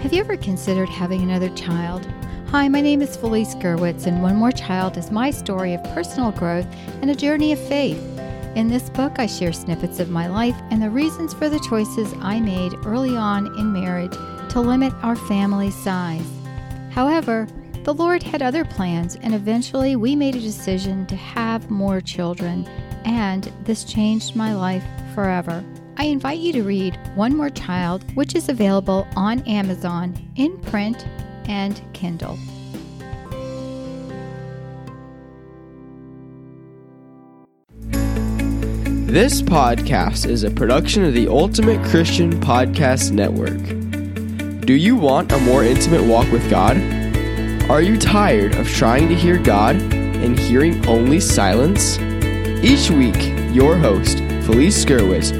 Have you ever considered having another child? Hi, my name is Felice Gerwitz, and One More Child is my story of personal growth and a journey of faith. In this book, I share snippets of my life and the reasons for the choices I made early on in marriage to limit our family size. However, the Lord had other plans, and eventually we made a decision to have more children, and this changed my life forever. I invite you to read One More Child, which is available on Amazon in print and Kindle. This podcast is a production of the Ultimate Christian Podcast Network. Do you want a more intimate walk with God? Are you tired of trying to hear God and hearing only silence? Each week, your host, Felice Gerwitz,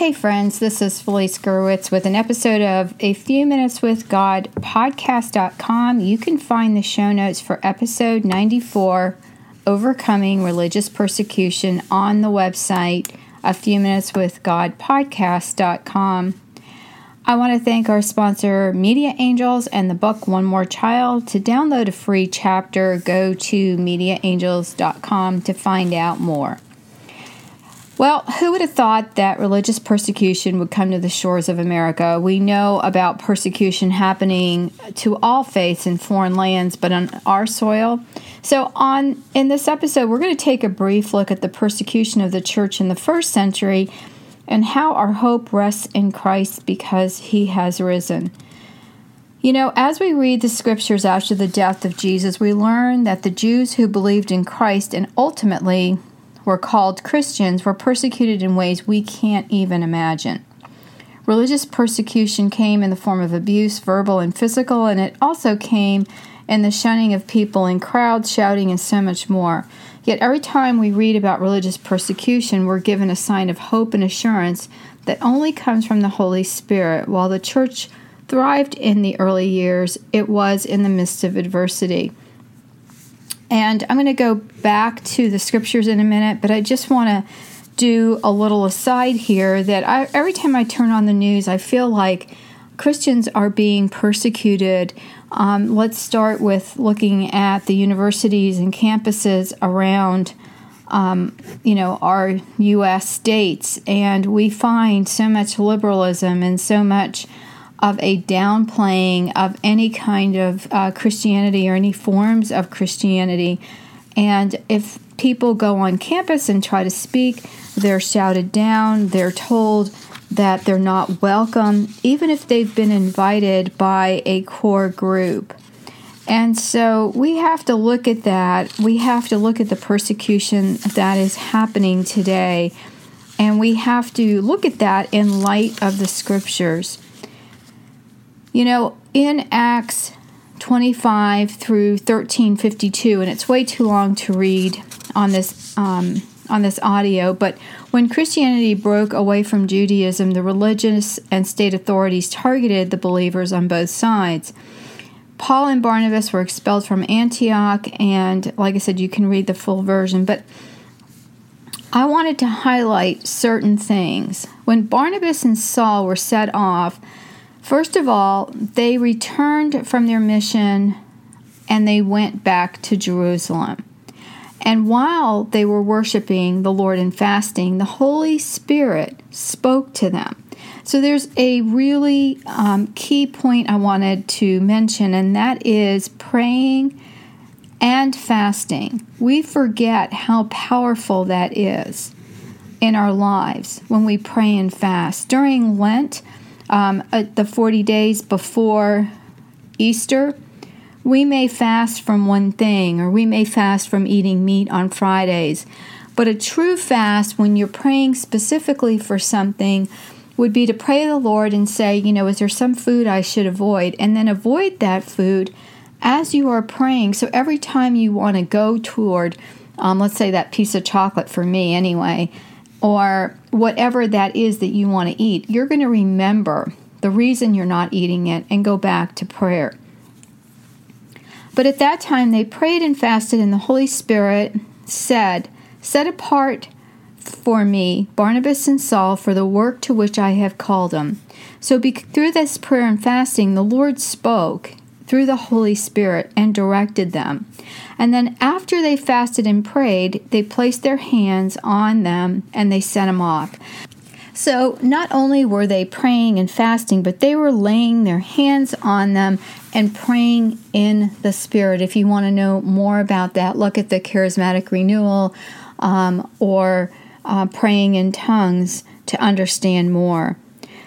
Hey, friends, this is Felice Gerwitz with an episode of A Few Minutes with God podcast.com. You can find the show notes for episode 94, Overcoming Religious Persecution, on the website, A Few Minutes with God podcast.com. I want to thank our sponsor, Media Angels, and the book One More Child. To download a free chapter, go to mediaangels.com to find out more. Well, who would have thought that religious persecution would come to the shores of America? We know about persecution happening to all faiths in foreign lands, but on our soil. So, on in this episode, we're going to take a brief look at the persecution of the church in the first century and how our hope rests in Christ because he has risen. You know, as we read the scriptures after the death of Jesus, we learn that the Jews who believed in Christ and ultimately were called Christians were persecuted in ways we can't even imagine. Religious persecution came in the form of abuse, verbal and physical, and it also came in the shunning of people in crowds, shouting, and so much more. Yet every time we read about religious persecution, we're given a sign of hope and assurance that only comes from the Holy Spirit. While the church thrived in the early years, it was in the midst of adversity. And I'm going to go back to the scriptures in a minute, but I just want to do a little aside here that I, every time I turn on the news, I feel like Christians are being persecuted. Um, let's start with looking at the universities and campuses around. Um, you know our U.S. states, and we find so much liberalism and so much of a downplaying of any kind of uh, Christianity or any forms of Christianity. And if people go on campus and try to speak, they're shouted down, they're told that they're not welcome, even if they've been invited by a core group. And so we have to look at that. We have to look at the persecution that is happening today. And we have to look at that in light of the scriptures. You know, in Acts 25 through 1352, and it's way too long to read on this um, on this audio, but when Christianity broke away from Judaism, the religious and state authorities targeted the believers on both sides. Paul and Barnabas were expelled from Antioch, and like I said, you can read the full version, but I wanted to highlight certain things. When Barnabas and Saul were set off, First of all, they returned from their mission and they went back to Jerusalem. And while they were worshiping the Lord and fasting, the Holy Spirit spoke to them. So there's a really um, key point I wanted to mention, and that is praying and fasting. We forget how powerful that is in our lives when we pray and fast. During Lent, um, the 40 days before Easter, we may fast from one thing or we may fast from eating meat on Fridays. But a true fast, when you're praying specifically for something, would be to pray to the Lord and say, you know, is there some food I should avoid? And then avoid that food as you are praying, so every time you want to go toward, um, let's say that piece of chocolate for me anyway, or whatever that is that you want to eat, you're going to remember the reason you're not eating it and go back to prayer. But at that time they prayed and fasted, and the Holy Spirit said, Set apart for me Barnabas and Saul for the work to which I have called them. So, be, through this prayer and fasting, the Lord spoke through the Holy Spirit and directed them. And then, after they fasted and prayed, they placed their hands on them and they sent them off. So, not only were they praying and fasting, but they were laying their hands on them and praying in the Spirit. If you want to know more about that, look at the charismatic renewal um, or uh, praying in tongues to understand more.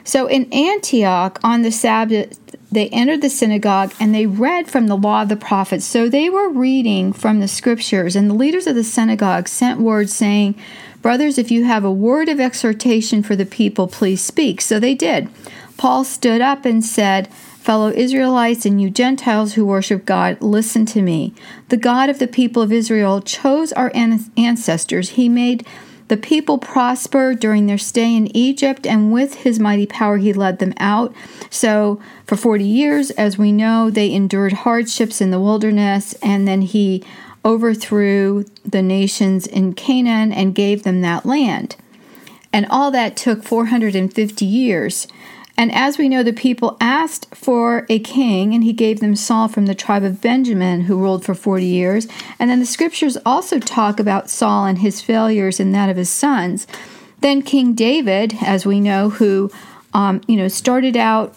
So, in Antioch on the Sabbath, they entered the synagogue and they read from the law of the prophets. So, they were reading from the scriptures, and the leaders of the synagogue sent word saying, Brothers, if you have a word of exhortation for the people, please speak. So they did. Paul stood up and said, Fellow Israelites and you Gentiles who worship God, listen to me. The God of the people of Israel chose our ancestors. He made the people prosper during their stay in Egypt, and with his mighty power, he led them out. So, for 40 years, as we know, they endured hardships in the wilderness, and then he overthrew the nations in Canaan and gave them that land. And all that took 450 years. And as we know, the people asked for a king, and he gave them Saul from the tribe of Benjamin, who ruled for 40 years. And then the scriptures also talk about Saul and his failures and that of his sons. Then King David, as we know, who um, you know started out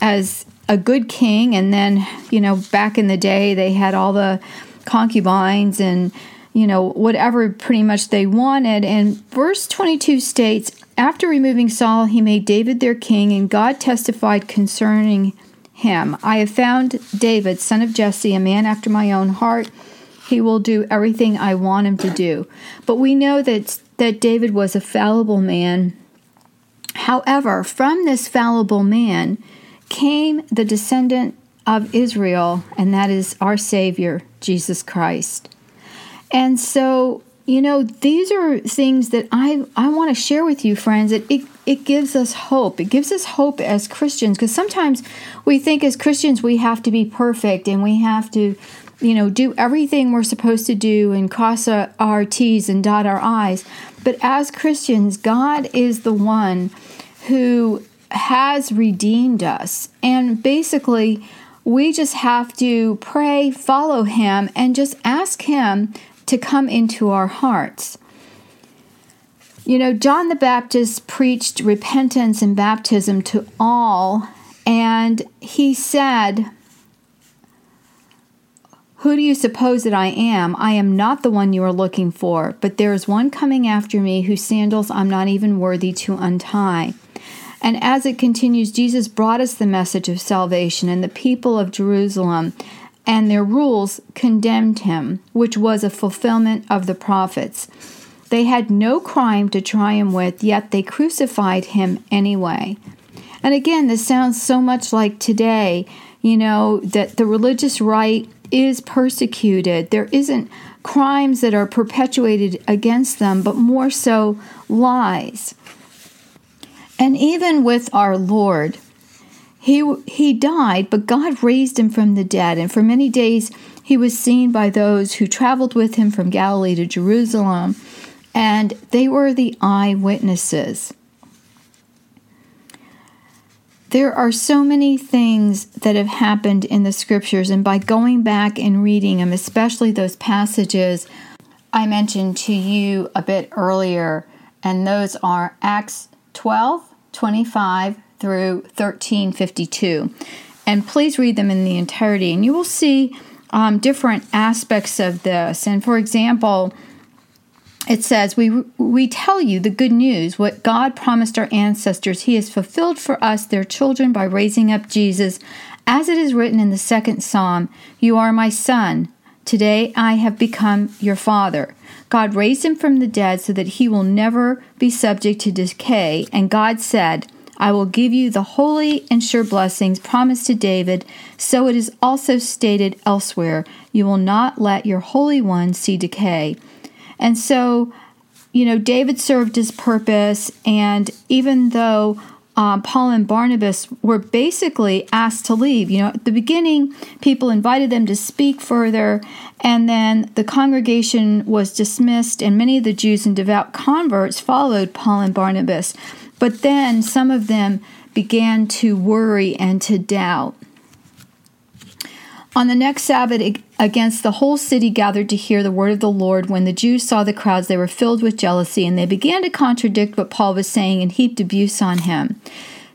as a good king, and then you know back in the day they had all the concubines and you know whatever pretty much they wanted. And verse 22 states, after removing Saul, he made David their king, and God testified concerning him I have found David, son of Jesse, a man after my own heart. He will do everything I want him to do. But we know that, that David was a fallible man. However, from this fallible man came the descendant of Israel, and that is our Savior, Jesus Christ. And so you know, these are things that I, I want to share with you, friends. It, it, it gives us hope. It gives us hope as Christians because sometimes we think as Christians we have to be perfect and we have to, you know, do everything we're supposed to do and cross our T's and dot our I's. But as Christians, God is the one who has redeemed us. And basically, we just have to pray, follow Him, and just ask Him to come into our hearts. You know, John the Baptist preached repentance and baptism to all, and he said, Who do you suppose that I am? I am not the one you are looking for, but there is one coming after me whose sandals I'm not even worthy to untie. And as it continues, Jesus brought us the message of salvation, and the people of Jerusalem and their rules condemned him, which was a fulfillment of the prophets. They had no crime to try him with, yet they crucified him anyway. And again, this sounds so much like today, you know, that the religious right is persecuted. There isn't crimes that are perpetuated against them, but more so lies. And even with our Lord, he, he died, but God raised him from the dead, and for many days he was seen by those who traveled with him from Galilee to Jerusalem, and they were the eyewitnesses. There are so many things that have happened in the scriptures, and by going back and reading them, especially those passages I mentioned to you a bit earlier, and those are Acts 12, 25, through 1352. And please read them in the entirety, and you will see um, different aspects of this. And for example, it says, we, we tell you the good news, what God promised our ancestors. He has fulfilled for us, their children, by raising up Jesus. As it is written in the second psalm, You are my son. Today I have become your father. God raised him from the dead so that he will never be subject to decay. And God said, I will give you the holy and sure blessings promised to David. So it is also stated elsewhere You will not let your Holy One see decay. And so, you know, David served his purpose, and even though um, Paul and Barnabas were basically asked to leave. You know, at the beginning, people invited them to speak further, and then the congregation was dismissed, and many of the Jews and devout converts followed Paul and Barnabas. But then some of them began to worry and to doubt. On the next Sabbath, against the whole city gathered to hear the word of the Lord. When the Jews saw the crowds, they were filled with jealousy, and they began to contradict what Paul was saying and heaped abuse on him.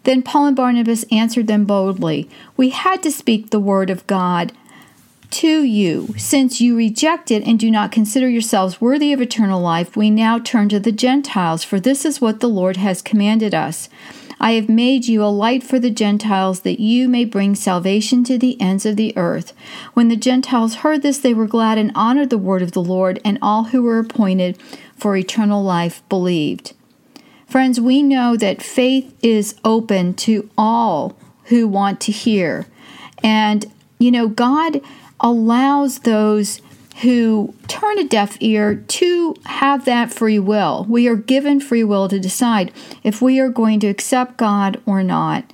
Then Paul and Barnabas answered them boldly We had to speak the word of God to you. Since you reject it and do not consider yourselves worthy of eternal life, we now turn to the Gentiles, for this is what the Lord has commanded us. I have made you a light for the Gentiles, that you may bring salvation to the ends of the earth. When the Gentiles heard this, they were glad and honored the word of the Lord, and all who were appointed for eternal life believed. Friends, we know that faith is open to all who want to hear. And, you know, God allows those who turn a deaf ear to have that free will. We are given free will to decide if we are going to accept God or not.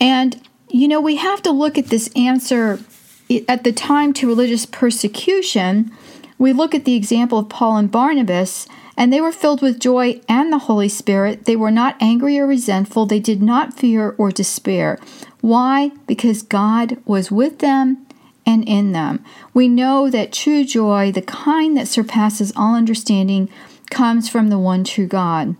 And, you know, we have to look at this answer at the time to religious persecution. We look at the example of Paul and Barnabas, and they were filled with joy and the Holy Spirit. They were not angry or resentful. They did not fear or despair. Why? Because God was with them and in them. We know that true joy, the kind that surpasses all understanding, comes from the one true God.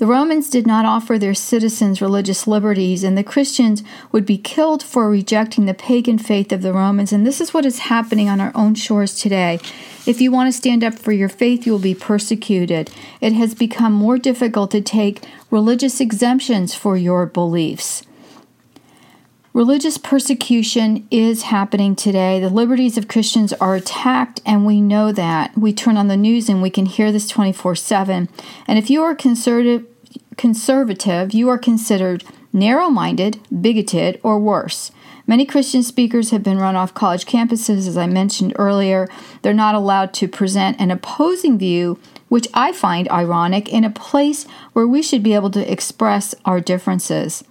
The Romans did not offer their citizens religious liberties, and the Christians would be killed for rejecting the pagan faith of the Romans. And this is what is happening on our own shores today. If you want to stand up for your faith, you will be persecuted. It has become more difficult to take religious exemptions for your beliefs. Religious persecution is happening today. The liberties of Christians are attacked, and we know that. We turn on the news and we can hear this 24 7. And if you are conservative, conservative, you are considered narrow minded, bigoted, or worse. Many Christian speakers have been run off college campuses, as I mentioned earlier. They're not allowed to present an opposing view, which I find ironic, in a place where we should be able to express our differences.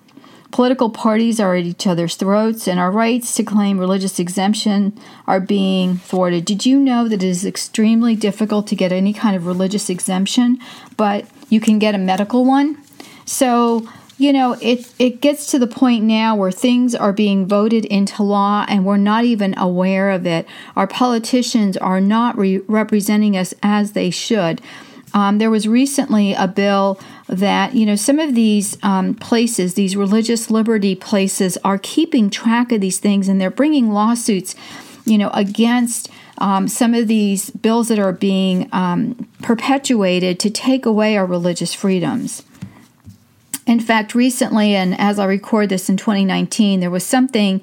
Political parties are at each other's throats, and our rights to claim religious exemption are being thwarted. Did you know that it is extremely difficult to get any kind of religious exemption, but you can get a medical one? So, you know, it, it gets to the point now where things are being voted into law and we're not even aware of it. Our politicians are not re- representing us as they should. Um, there was recently a bill that, you know, some of these um, places, these religious liberty places, are keeping track of these things and they're bringing lawsuits, you know, against um, some of these bills that are being um, perpetuated to take away our religious freedoms. In fact, recently, and as I record this in 2019, there was something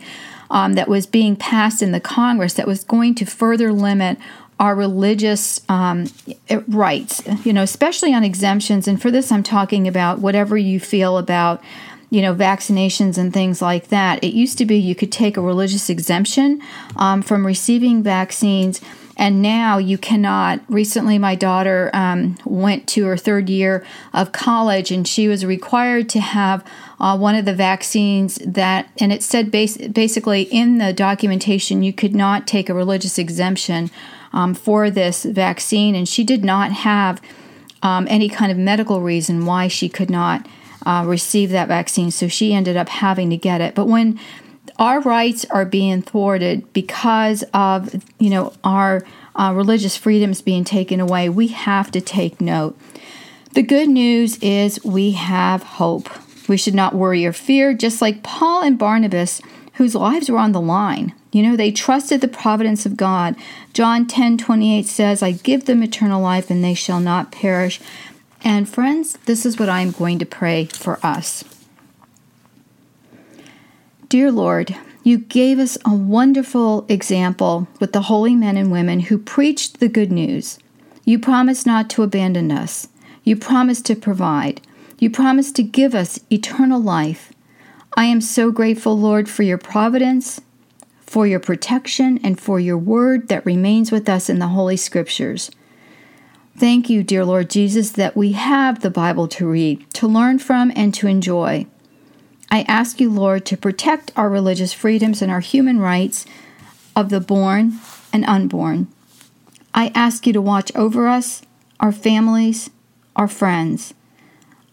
um, that was being passed in the Congress that was going to further limit our religious um, rights, you know, especially on exemptions. And for this, I'm talking about whatever you feel about, you know, vaccinations and things like that. It used to be you could take a religious exemption um, from receiving vaccines. And now you cannot. Recently, my daughter um, went to her third year of college, and she was required to have uh, one of the vaccines that, and it said bas- basically in the documentation, you could not take a religious exemption um, for this vaccine, and she did not have um, any kind of medical reason why she could not uh, receive that vaccine. So she ended up having to get it. But when our rights are being thwarted because of you know our uh, religious freedoms being taken away, we have to take note. The good news is we have hope. We should not worry or fear, just like Paul and Barnabas, whose lives were on the line. You know, they trusted the providence of God. John 10 28 says, I give them eternal life and they shall not perish. And friends, this is what I'm going to pray for us. Dear Lord, you gave us a wonderful example with the holy men and women who preached the good news. You promised not to abandon us. You promised to provide. You promised to give us eternal life. I am so grateful, Lord, for your providence, for your protection, and for your word that remains with us in the Holy Scriptures. Thank you, dear Lord Jesus, that we have the Bible to read, to learn from, and to enjoy. I ask you, Lord, to protect our religious freedoms and our human rights of the born and unborn. I ask you to watch over us, our families, our friends.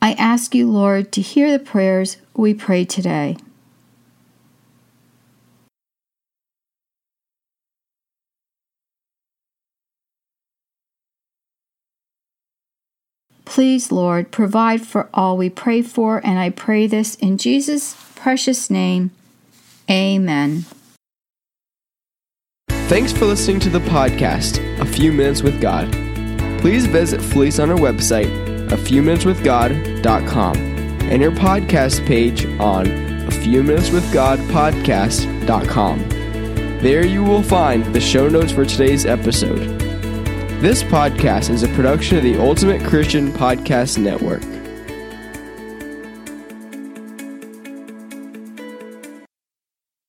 I ask you, Lord, to hear the prayers we pray today. Please, Lord, provide for all we pray for, and I pray this in Jesus' precious name. Amen. Thanks for listening to the podcast, A Few Minutes with God. Please visit Felice on our website, a few minutes with God.com, and your podcast page on a few minutes with God podcast.com. There you will find the show notes for today's episode. This podcast is a production of the Ultimate Christian Podcast Network.